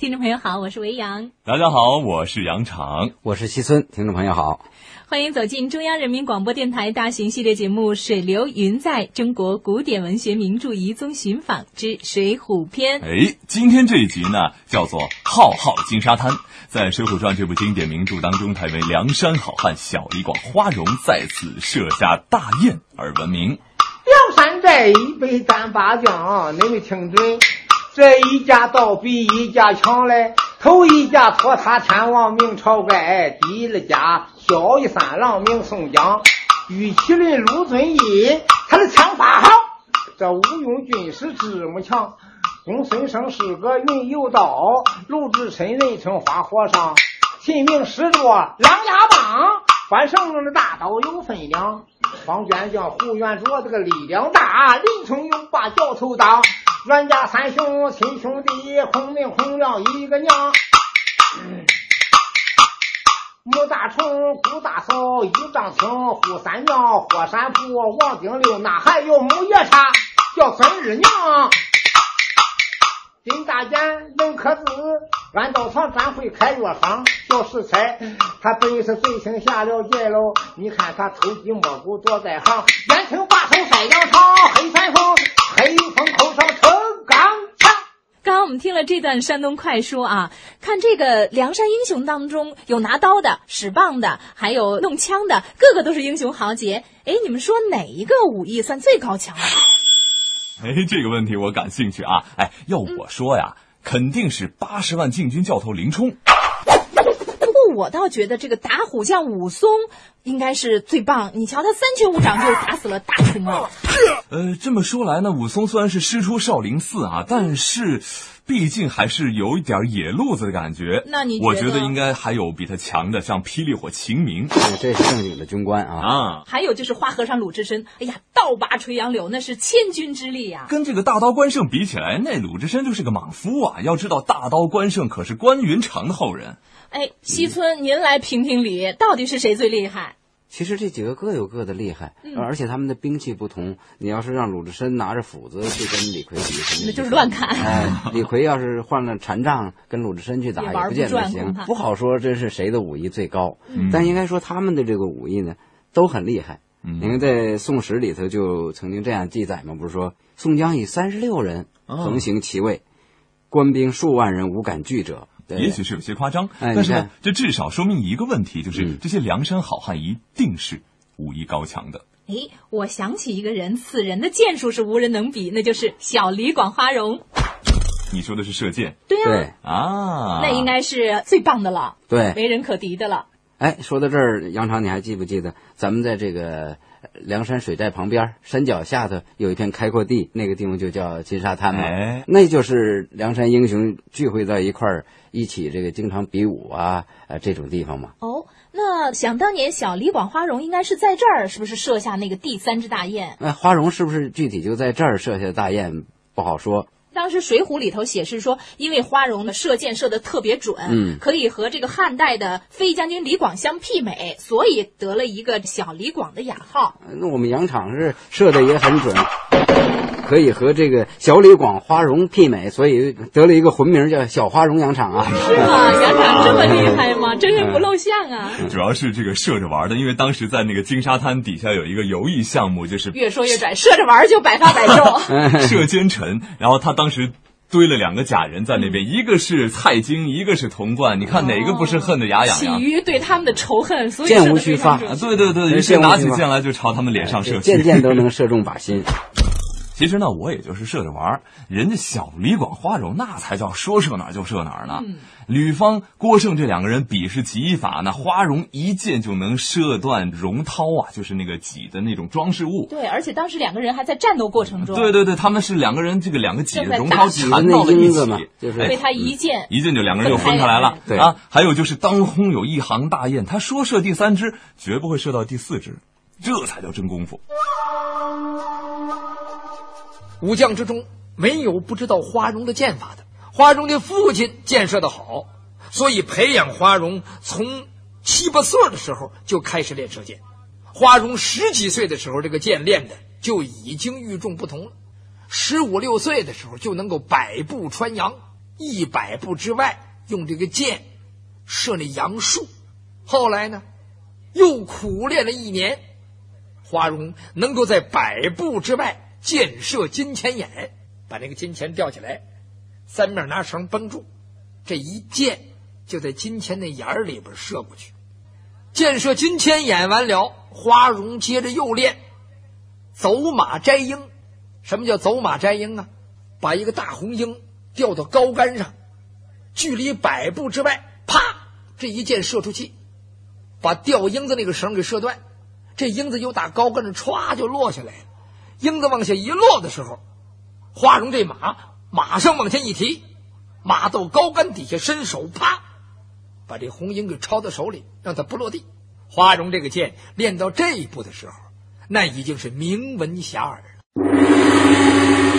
听众朋友好，我是维扬。大家好，我是杨昶，我是西村。听众朋友好，欢迎走进中央人民广播电台大型系列节目《水流云在中国古典文学名著遗踪寻访之水浒篇》。哎，今天这一集呢，叫做《浩浩金沙滩》。在《水浒传》这部经典名著当中，台为梁山好汉小李广花荣在此设下大宴而闻名。梁山寨北单八将，你们听准？这一家倒比一家强嘞，头一家托塔天王明朝怪，第二家小一三郎名宋江，玉麒麟卢遵义，他的枪法好，这吴用军师这么强。公孙胜是个云游道，鲁智深人称花和尚，秦明使着狼牙棒，关胜的大刀有分量，方卷将胡元卓这个力量大，林冲勇把教头当。阮家三兄亲兄弟，孔明、孔亮一个娘。穆大虫、顾大嫂、一丈青、扈三娘、霍山坡、王丁六，那还有穆夜叉，叫孙二娘。金大坚能刻字，安道堂专会开药方。小石才，他本是罪行下了界喽。你看他偷鸡摸狗躲在行，眼睛把手晒羊肠，黑旋风，黑风口上撑钢枪。刚刚我们听了这段山东快书啊，看这个梁山英雄当中有拿刀的、使棒的，还有弄枪的，个个都是英雄豪杰。哎，你们说哪一个武艺算最高强啊？哎，这个问题我感兴趣啊！哎，要我说呀，肯定是八十万禁军教头林冲。我倒觉得这个打虎将武松应该是最棒。你瞧他三拳五掌就打死了大春啊！呃，这么说来呢，武松虽然是师出少林寺啊，但是。毕竟还是有一点野路子的感觉。那你我觉得应该还有比他强的，像霹雳火秦明，这是正经的军官啊啊！还有就是花和尚鲁智深，哎呀，倒拔垂杨柳，那是千钧之力呀。跟这个大刀关胜比起来，那鲁智深就是个莽夫啊！要知道，大刀关胜可是关云长的后人。哎，西村，您来评评理，到底是谁最厉害？其实这几个各有各的厉害，而且他们的兵器不同。你要是让鲁智深拿着斧子去跟李逵比，那就是乱砍。哎，李逵要是换了禅杖跟鲁智深去打，也不见得行。不好说这是谁的武艺最高，但应该说他们的这个武艺呢都很厉害。你看在《宋史》里头就曾经这样记载嘛，不是说宋江以三十六人横行其位，官兵数万人无敢拒者。也许是有些夸张，但是呢，这至少说明一个问题，就是这些梁山好汉一定是武艺高强的。哎，我想起一个人，此人的剑术是无人能比，那就是小李广花荣。你说的是射箭？对呀，啊，那应该是最棒的了，对，没人可敌的了。哎，说到这儿，杨长，你还记不记得咱们在这个？梁山水寨旁边山脚下头有一片开阔地，那个地方就叫金沙滩嘛。哎，那就是梁山英雄聚会到一块儿，一起这个经常比武啊，呃，这种地方嘛。哦，那想当年小李广花荣应该是在这儿，是不是设下那个第三只大雁？那花荣是不是具体就在这儿设下大雁，不好说。当时《水浒》里头写是说，因为花荣的射箭射的特别准，嗯，可以和这个汉代的飞将军李广相媲美，所以得了一个小李广的雅号。那我们杨场是射的也很准。可以和这个小李广花荣媲美，所以得了一个魂名叫小花荣羊场啊。是吗？羊场这么厉害吗？真是不露相啊！主要是这个射着玩的，因为当时在那个金沙滩底下有一个游艺项目，就是越说越拽，射着玩就百发百中。射奸臣，然后他当时堆了两个假人在那边，一个是蔡京，一个是童贯，你看哪个不是恨得牙痒痒？起于对他们的仇恨，所以箭无虚发。对对对，于是拿起箭来就朝他们脸上射，箭箭都能射中靶心。其实呢，我也就是射着玩人家小李广花荣那才叫说射哪儿就射哪儿呢。吕方、郭胜这两个人比试戟法，那花荣一箭就能射断荣涛啊，就是那个戟的那种装饰物。对，而且当时两个人还在战斗过程中。对对对，他们是两个人，这个两个戟荣涛缠到了一起，就是被他一箭，一箭就两个人就分开来了。对啊，还有就是当空有一行大雁，他说射第三只，绝不会射到第四只，这才叫真功夫。武将之中没有不知道花荣的剑法的。花荣的父亲箭射的好，所以培养花荣从七八岁的时候就开始练射箭。花荣十几岁的时候，这个箭练的就已经与众不同了。十五六岁的时候就能够百步穿杨，一百步之外用这个箭射那杨树。后来呢，又苦练了一年，花荣能够在百步之外箭射金钱眼，把那个金钱吊起来，三面拿绳绷住，这一箭就在金钱那眼里边射过去。箭射金钱眼完了，花荣接着又练走马摘鹰。什么叫走马摘鹰啊？把一个大红鹰吊到高杆上，距离百步之外，啪，这一箭射出去。把吊鹰子那个绳给射断，这鹰子又打高跟着歘就落下来了。英子往下一落的时候，花荣这马马上往前一提，马到高杆底下伸手，啪，把这红缨给抄到手里，让它不落地。花荣这个剑练到这一步的时候，那已经是名闻遐迩了。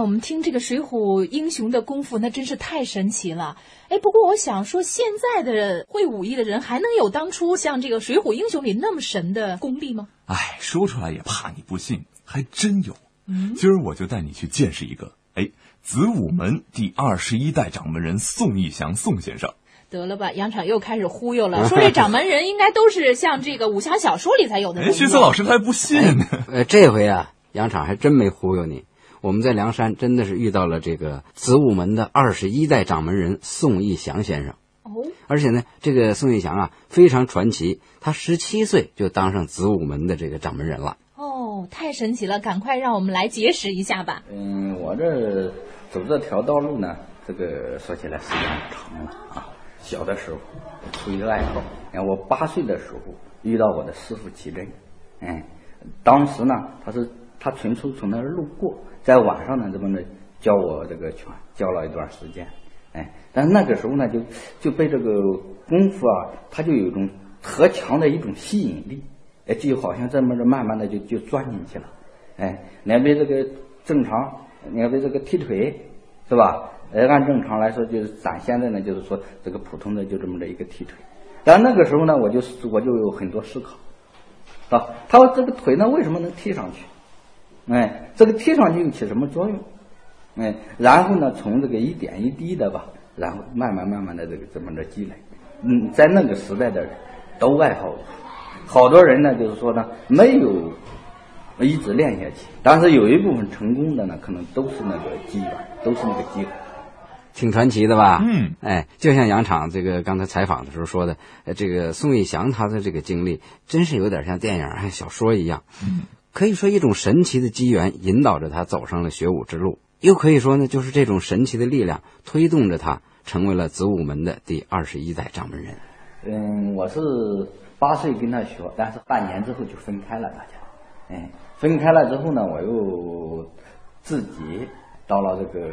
我们听这个水浒英雄的功夫，那真是太神奇了。哎，不过我想说，现在的会武艺的人还能有当初像这个水浒英雄里那么神的功力吗？哎，说出来也怕你不信，还真有。嗯，今儿我就带你去见识一个。哎，子午门第二十一代掌门人宋义祥宋先生。得了吧，杨场又开始忽悠了，说这掌门人应该都是像这个武侠小说里才有的。哎，徐思老师他还不信呢。呃，这回啊，杨场还真没忽悠你。我们在梁山真的是遇到了这个子午门的二十一代掌门人宋义祥先生哦，而且呢，这个宋义祥啊非常传奇，他十七岁就当上子午门的这个掌门人了哦，太神奇了！赶快让我们来结识一下吧。嗯，我这走这条道路呢，这个说起来时间长了啊。小的时候出于爱好，看我八岁的时候遇到我的师傅齐真，嗯，当时呢他是他纯属从那儿路过。在晚上呢，这么的教我这个拳，教了一段时间，哎，但那个时候呢，就就被这个功夫啊，它就有一种特强的一种吸引力，哎，就好像这么着慢慢的就就钻进去了，哎，两边这个正常，两边这个踢腿，是吧？呃，按正常来说，就是咱现在呢，就是说这个普通的就这么着一个踢腿，但那个时候呢，我就我就有很多思考，啊，他说这个腿呢，为什么能踢上去？哎，这个贴上去又起什么作用？哎，然后呢，从这个一点一滴的吧，然后慢慢慢慢的这个这么着积累。嗯，在那个时代的人都爱好，好多人呢就是说呢没有一直练下去，但是有一部分成功的呢，可能都是那个机缘，都是那个机会。挺传奇的吧？嗯，哎，就像杨场这个刚才采访的时候说的，这个宋义祥他的这个经历，真是有点像电影还小说一样。嗯。可以说，一种神奇的机缘引导着他走上了学武之路；又可以说呢，就是这种神奇的力量推动着他成为了子午门的第二十一代掌门人。嗯，我是八岁跟他学，但是半年之后就分开了，大家。嗯，分开了之后呢，我又自己到了这个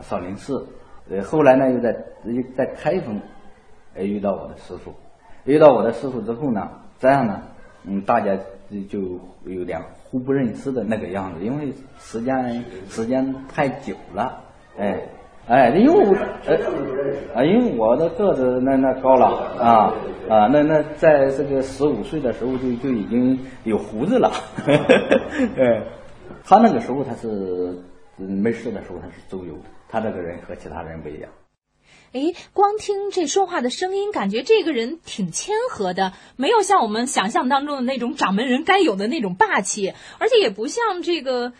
少林寺。呃，后来呢，又在又在开封，呃，遇到我的师傅。遇到我的师傅之后呢，这样呢，嗯，大家。就有点互不认识的那个样子，因为时间时间太久了，哎哎，因为我呃啊，因为我的个子那那高了啊啊，那那在这个十五岁的时候就就已经有胡子了，哎，他那个时候他是没事的时候他是周游，他这个人和其他人不一样。哎，光听这说话的声音，感觉这个人挺谦和的，没有像我们想象当中的那种掌门人该有的那种霸气，而且也不像这个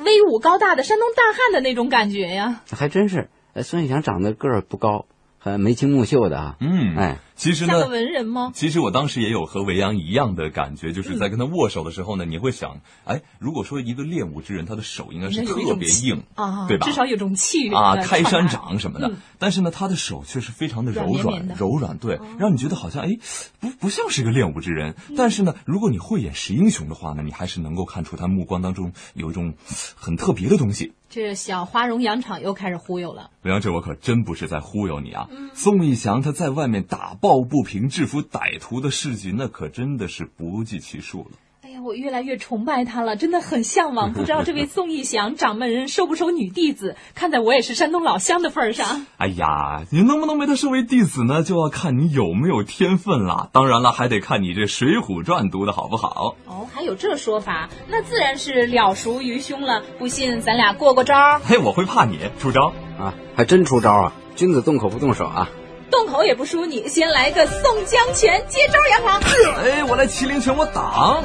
威武高大的山东大汉的那种感觉呀。还真是，孙玉祥长得个儿不高，很眉清目秀的啊。嗯，哎。其实呢，文人吗？其实我当时也有和维扬一样的感觉，就是在跟他握手的时候呢，你会想，哎，如果说一个练武之人，他的手应该是特别硬啊，对吧？至少有种气啊，开山掌什么的。但是呢，他的手却是非常的柔软，柔软，对，让你觉得好像哎，不不像是个练武之人。但是呢，如果你慧眼识英雄的话呢，你还是能够看出他目光当中有一种很特别的东西。这小花荣洋场又开始忽悠了。维扬，这我可真不是在忽悠你啊！宋义祥他在外面打抱不平、制服歹徒的事迹，那可真的是不计其数了。哎呀，我越来越崇拜他了，真的很向往。不知道这位宋义祥掌门人收不收女弟子？看在我也是山东老乡的份上，哎呀，你能不能被他收为弟子呢？就要看你有没有天分了。当然了，还得看你这《水浒传》读的好不好。哦，还有这说法，那自然是了熟于胸了。不信，咱俩过过招。嘿，我会怕你出招啊？还真出招啊！君子动口不动手啊！动口也不输你，先来个宋江拳，接招也好。哎，我来麒麟拳，我挡。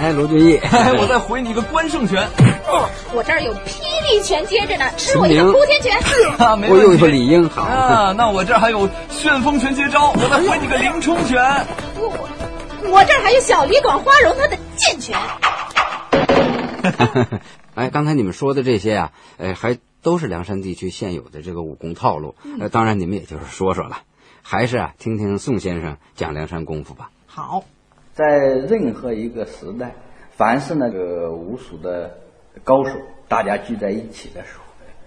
哎，卢俊义，我再回你个关胜拳。我这儿有霹雳拳接着呢，吃我一个呼天拳。我又一个李英，好啊。那我这儿还有旋风拳接招，我再回你个林冲拳。我我这儿还有小李广花荣他的剑拳。哎，刚才你们说的这些啊，哎还。都是梁山地区现有的这个武功套路，呃，当然你们也就是说说了，还是啊，听听宋先生讲梁山功夫吧。好，在任何一个时代，凡是那个武术的高手，大家聚在一起的时候，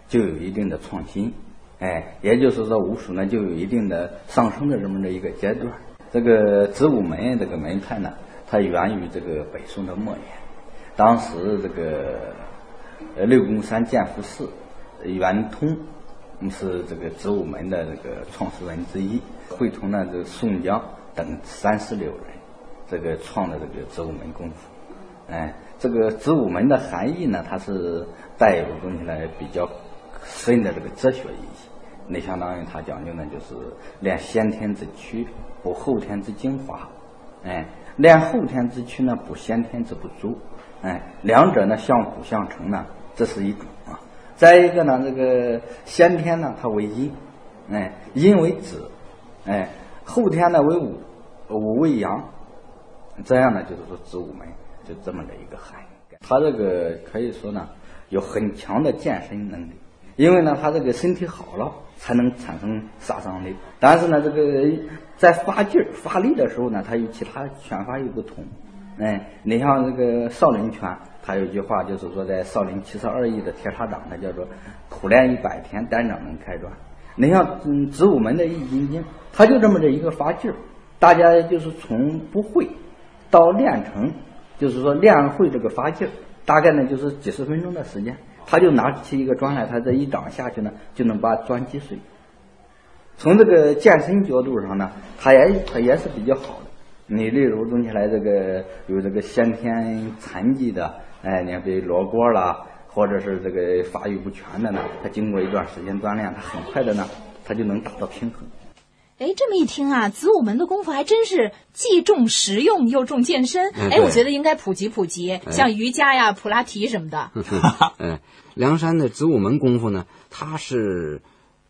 就有一定的创新，哎，也就是说武术呢就有一定的上升的这么的一个阶段。这个子午门这个门派呢，它源于这个北宋的末年，当时这个呃六宫山建福寺。圆通是这个子午门的这个创始人之一，会同呢这个宋江等三十六人，这个创的这个子午门功夫。哎，这个子午门的含义呢，它是带有东西呢比较深的这个哲学意义。那相当于它讲究呢，就是练先天之躯，补后天之精华。哎，练后天之躯呢，补先天之不足。哎，两者呢相辅相成呢，这是一种。再一个呢，这个先天呢，它为阴，哎，阴为子，哎，后天呢为午，午为阳，这样呢就是说子午门就这么的一个含义。他这个可以说呢有很强的健身能力，因为呢他这个身体好了才能产生杀伤力。但是呢这个在发劲儿发力的时候呢，它与其他拳法又不同，哎，你像这个少林拳。他有一句话，就是说，在少林七十二义的铁砂掌，它叫做苦练一百天，单掌能开砖。你像嗯子午门的易筋经，它就这么的一个发劲儿，大家就是从不会到练成，就是说练会这个发劲儿，大概呢就是几十分钟的时间，他就拿起一个砖来，他这一掌下去呢，就能把砖击碎。从这个健身角度上呢，他也他也是比较好。你例如动起来这个有这个先天残疾的。哎，你看，比如罗锅啦，或者是这个发育不全的呢，他经过一段时间锻炼，他很快的呢，他就能达到平衡。哎，这么一听啊，子午门的功夫还真是既重实用又重健身。哎，我觉得应该普及普及，像瑜伽呀、普拉提什么的。嗯，梁山的子午门功夫呢，它是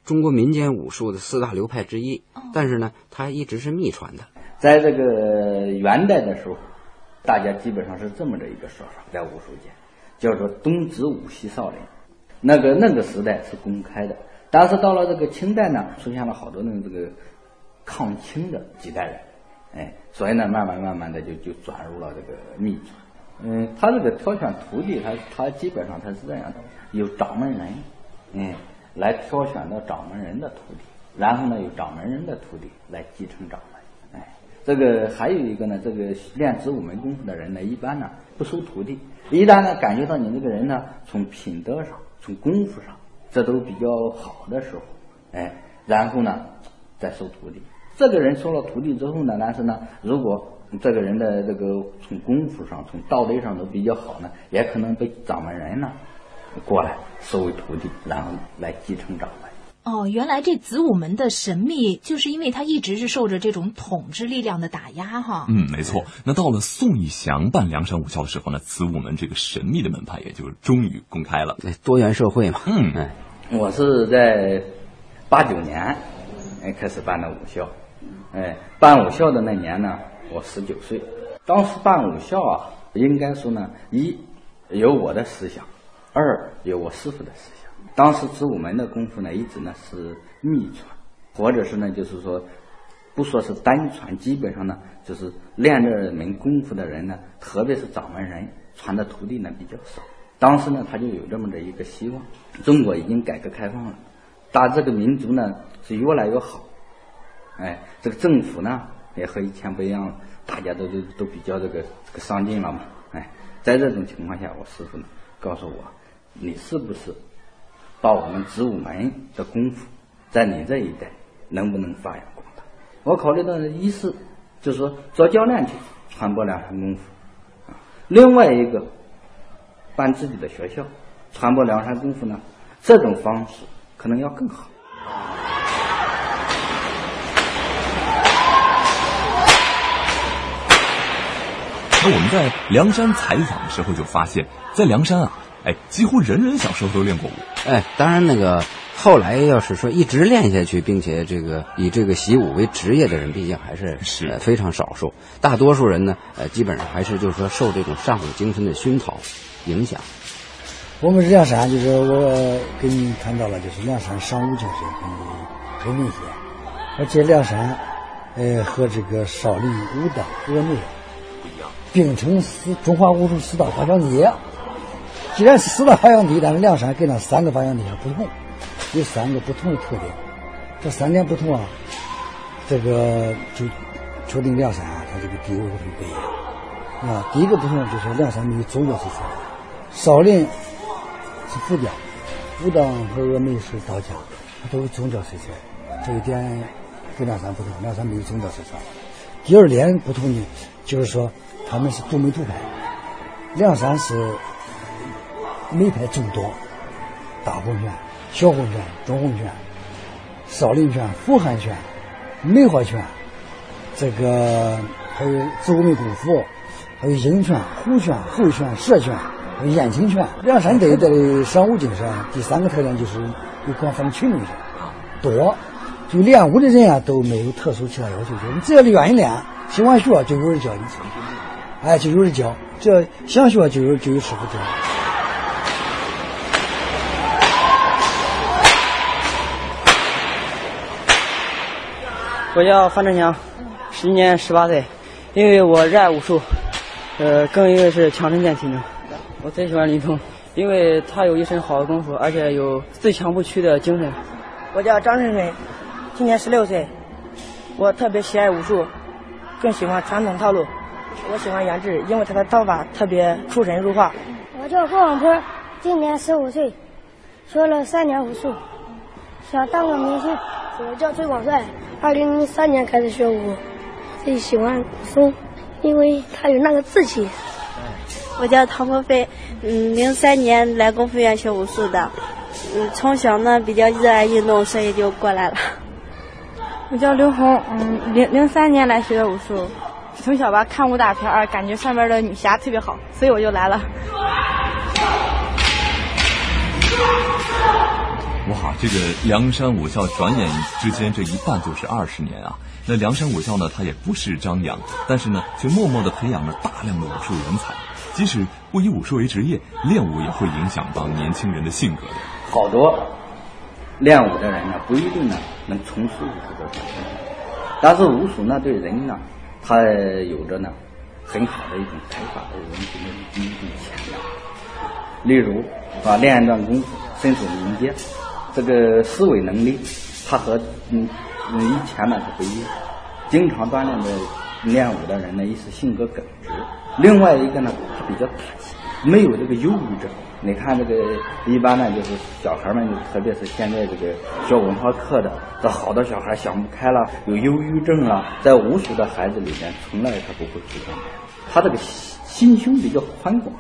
中国民间武术的四大流派之一，但是呢，它一直是秘传的。在这个元代的时候。大家基本上是这么的一个说法，在武术界叫做东子武西少林。那个那个时代是公开的，但是到了这个清代呢，出现了好多那这个抗清的几代人，哎，所以呢，慢慢慢慢的就就转入了这个秘传。嗯，他这个挑选徒弟，他他基本上他是这样的：有掌门人，嗯，来挑选到掌门人的徒弟，然后呢，有掌门人的徒弟来继承掌门。这个还有一个呢，这个练子午门功夫的人呢，一般呢不收徒弟。一旦呢感觉到你这个人呢，从品德上、从功夫上，这都比较好的时候，哎，然后呢再收徒弟。这个人收了徒弟之后呢，但是呢，如果这个人的这个从功夫上、从道德上都比较好呢，也可能被掌门人呢过来收为徒弟，然后来继承掌门。哦，原来这子午门的神秘，就是因为它一直是受着这种统治力量的打压，哈。嗯，没错。那到了宋义祥办梁山武校的时候呢，子午门这个神秘的门派也就终于公开了。多元社会嘛。嗯嗯。我是在八九年哎开始办的武校，哎，办武校的那年呢，我十九岁。当时办武校啊，应该说呢，一有我的思想，二有我师傅的思想。当时子午门的功夫呢，一直呢是秘传，或者是呢就是说，不说是单传，基本上呢就是练这门功夫的人呢，特别是掌门人传的徒弟呢比较少。当时呢他就有这么的一个希望，中国已经改革开放了，大这个民族呢是越来越好，哎，这个政府呢也和以前不一样了，大家都都都比较这个这个上进了嘛，哎，在这种情况下，我师傅呢？告诉我，你是不是把我们子午门的功夫在你这一代能不能发扬光大？我考虑到的一是就是说做教练去传播梁山功夫，另外一个办自己的学校传播梁山功夫呢，这种方式可能要更好。那我们在梁山采访的时候就发现，在梁山啊，哎，几乎人人小时候都练过舞。哎，当然那个后来要是说一直练下去，并且这个以这个习武为职业的人，毕竟还是是非常少数。大多数人呢，呃，基本上还是就是说受这种上武精神的熏陶影响。我们梁山就是我给你谈到了，就是梁山尚武精神很很明显，而且梁山，呃，和这个少林、武当、峨眉。并称四中华武术四大发祥地。既然是四大发祥地，但是梁山跟那三个发祥地还不同，有三个不同的特点。这三点不同啊，这个就确定梁山它这个地位会不一样。啊，第一个不同就是梁山没有宗教色彩，少林是佛教，武当和峨眉是道家，它都有宗教色彩。这一点跟梁山不同，梁山没有宗教色彩。第二点不同呢，就是说。他们是独门独派，梁山是门派众多，大红拳、小红拳、中红拳、少林拳、符汉拳、梅花拳，这个还有子午门功夫，还有鹰拳、虎拳、猴拳、蛇拳，还有燕青拳。梁山这一带的尚武精神，第三个特点就是有广泛的群众性，多，就练武的人啊都没有特殊其他要求，就你只要愿意练，喜欢学就有人教你。哎，就有人教，只要想学，就有就有师傅教。我叫范振强，今年十八岁。因为我热爱武术，呃，更因为是强身健体能。我最喜欢林冲，因为他有一身好的功夫，而且有自强不屈的精神。我叫张晨晨，今年十六岁。我特别喜爱武术，更喜欢传统套路。我喜欢杨志，因为他的刀法特别出神入化。我叫郭广坡，今年十五岁，学了三年武术，想当个明星。我叫崔广帅，二零零三年开始学武，最喜欢武松，因为他有那个志气。我叫唐鹏飞，嗯，零三年来功夫院学武术的，嗯，从小呢比较热爱运动，所以就过来了。我叫刘红，嗯，零零三年来学的武术。从小吧看武打片儿，感觉上面的女侠特别好，所以我就来了。这个梁山武校转眼之间这一半就是二十年啊！那梁山武校呢，它也不是张扬，但是呢，却默默的培养了大量的武术人才。即使不以武术为职业，练武也会影响到年轻人的性格的。好多练武的人呢，不一定呢能从事武术的本身，但是武术呢，对人呢。它有着呢很好的一种开发的人群的一种潜能，例如啊练一段功夫，身手敏捷，这个思维能力，他和嗯以前呢是不一样。经常锻炼的练武的人呢，一是性格耿直，另外一个呢他比较坦心，没有这个忧郁症。你看这个一般呢，就是小孩们，特别是现在这个学文化课的，这好多小孩想不开了，有忧郁症了，在无数的孩子里面，从来他不会出现，他这个心胸比较宽广。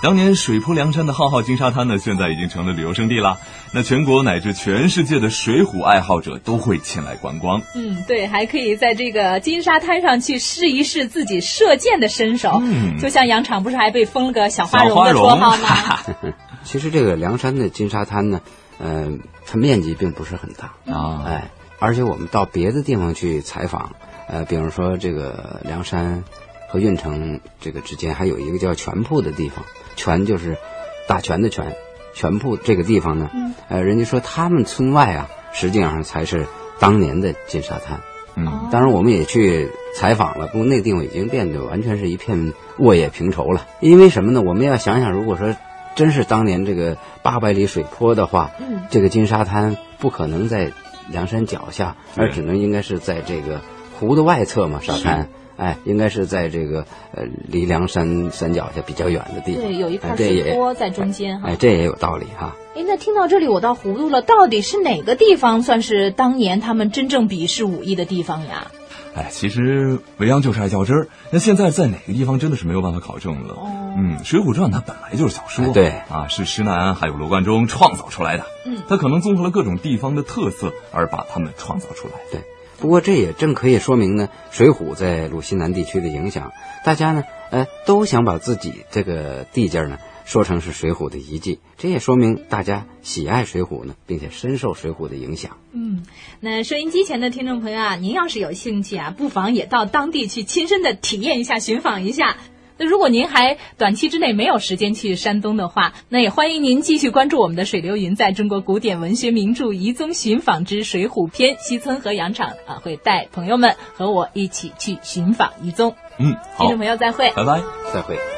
当年水泊梁山的浩浩金沙滩呢，现在已经成了旅游胜地了。那全国乃至全世界的水浒爱好者都会前来观光。嗯，对，还可以在这个金沙滩上去试一试自己射箭的身手。嗯，就像杨场不是还被封了个小花荣的绰号吗？其实这个梁山的金沙滩呢，呃，它面积并不是很大啊。哎，而且我们到别的地方去采访，呃，比如说这个梁山和运城这个之间还有一个叫全铺的地方。泉就是大泉的泉，泉铺这个地方呢，呃，人家说他们村外啊，实际上才是当年的金沙滩。嗯，当然我们也去采访了，不过那地方已经变得完全是一片沃野平畴了。因为什么呢？我们要想想，如果说真是当年这个八百里水坡的话，嗯，这个金沙滩不可能在梁山脚下，而只能应该是在这个湖的外侧嘛，沙滩。哎，应该是在这个呃离梁山山脚下比较远的地方。对，有一块水坡在中间哈。哎，这也有道理哈。哎，那听到这里我倒糊涂了，到底是哪个地方算是当年他们真正比试武艺的地方呀？哎，其实维扬就是爱较真儿。那现在在哪个地方真的是没有办法考证了。哦。嗯，《水浒传》它本来就是小说，对啊，是施耐庵还有罗贯中创造出来的。嗯。它可能综合了各种地方的特色而把它们创造出来。对。不过这也正可以说明呢，《水浒》在鲁西南地区的影响，大家呢，呃，都想把自己这个地界呢说成是《水浒》的遗迹，这也说明大家喜爱《水浒》呢，并且深受《水浒》的影响。嗯，那收音机前的听众朋友啊，您要是有兴趣啊，不妨也到当地去亲身的体验一下、寻访一下。那如果您还短期之内没有时间去山东的话，那也欢迎您继续关注我们的水流云，在中国古典文学名著《遗踪寻访之水浒篇》，西村和洋场啊会带朋友们和我一起去寻访遗踪。嗯，好听众朋友再会，拜拜，再会。